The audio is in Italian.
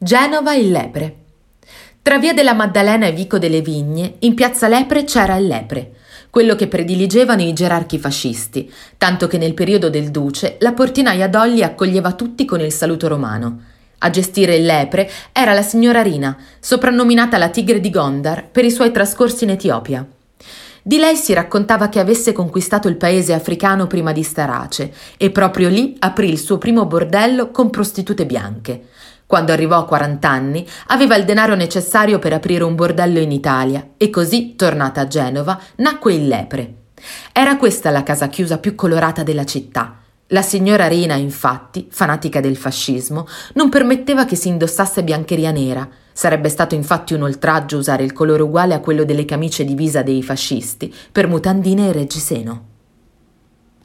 Genova il Lepre. Tra via della Maddalena e Vico delle Vigne, in piazza Lepre c'era il Lepre, quello che prediligevano i gerarchi fascisti, tanto che nel periodo del Duce la portinaia Dolly accoglieva tutti con il saluto romano. A gestire il lepre era la signora Rina, soprannominata la tigre di Gondar per i suoi trascorsi in Etiopia. Di lei si raccontava che avesse conquistato il paese africano prima di Starace e proprio lì aprì il suo primo bordello con prostitute bianche. Quando arrivò a 40 anni, aveva il denaro necessario per aprire un bordello in Italia e così, tornata a Genova, nacque il Lepre. Era questa la casa chiusa più colorata della città. La signora Rina, infatti, fanatica del fascismo, non permetteva che si indossasse biancheria nera. Sarebbe stato infatti un oltraggio usare il colore uguale a quello delle camicie divisa dei fascisti per mutandine e reggiseno.